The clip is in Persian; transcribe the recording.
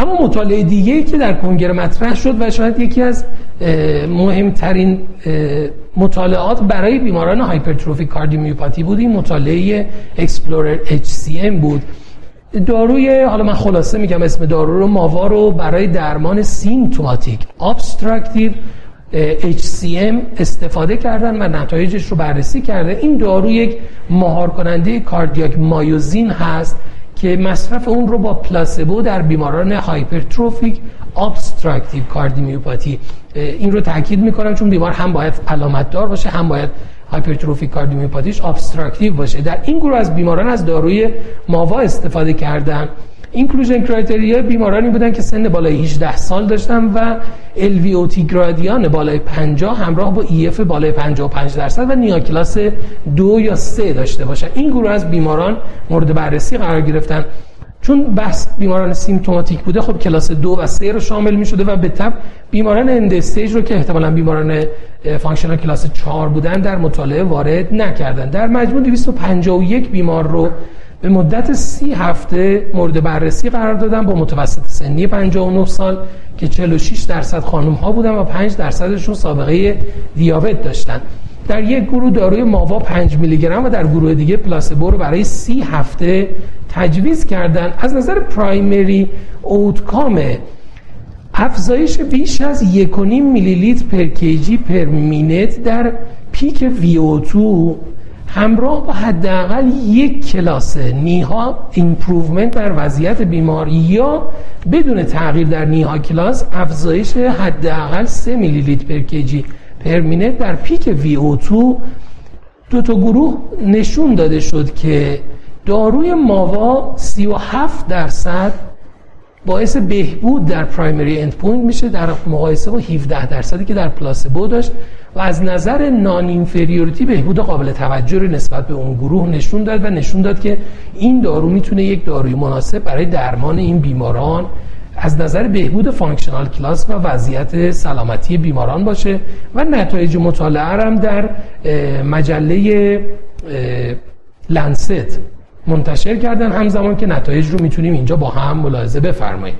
اما مطالعه دیگه که در کنگره مطرح شد و شاید یکی از مهمترین مطالعات برای بیماران hypertrophic cardiomyopathy بود این مطالعه EXPLORER-HCM بود. داروی حالا من خلاصه میگم اسم دارو رو Mava رو برای درمان symptomatic obstructive HCM استفاده کردن و نتایجش رو بررسی کرده. این دارو یک مهار کننده cardiac myosin هست که مصرف اون رو با placebo در بیماران hypertrophic obstructive cardiomyopathy. این رو تاکید می‌کنم چون بیمار هم باید علامت دار باشه هم باید hypertrophic cardiomyopathy ش obstructive باشه. در این گروه از بیماران از داروی Mava استفاده کردن. inclusion criteria بیمارانی بودن که سن بالای 18 سال داشتن و LVOT gradient بالای 50 همراه با EF بالای 55 درصد و NYHA class دو یا سه داشته باشن. این گروه از بیماران مورد بررسی قرار گرفتن. چون بحث بیماران symptomatic بوده خب کلاس دو و سه رو شامل می شده و به تبع بیماران end stage رو که احتمالا بیماران functional class 4 بودن در مطالعه وارد نکردن. در مجموع 251 بیمار رو به مدت سی هفته مورد بررسی قرار دادن با متوسط سنی 59 سال که 46 درصد خانم ها بودن و 5 درصدشون سابقه دیابت داشتن. در یک گروه داروی Mava 5 میلی گرم و در گروه دیگه placebo رو برای سی هفته تجویز کردن. از نظر primary outcome افزایش بیش از 1.5 میلی لیتر per kg per minute در peak VO2 همراه با حداقل یک class NYHA improvement در وضعیت بیمار یا بدون تغییر در NYHA class افزایش حداقل 3 میلی لیتر per kg per minute در peak VO2 دو تا گروه نشون داده شد که داروی Mava 37 درصد باعث بهبود در primary end point میشه در مقایسه با 17 درصدی که در placebo داشت و از نظر non-inferiority بهبود قابل توجه رو نسبت به اون گروه نشون داد و نشون داد که این دارو می‌تونه یک داروی مناسب برای درمان این بیماران از نظر بهبود functional class و وضعیت سلامتی بیماران باشه و نتایج مطالعه هم در مجله Lancet منتشر کردن همزمان که نتایج رو می‌تونیم اینجا با هم ملاحظه بفرماییم.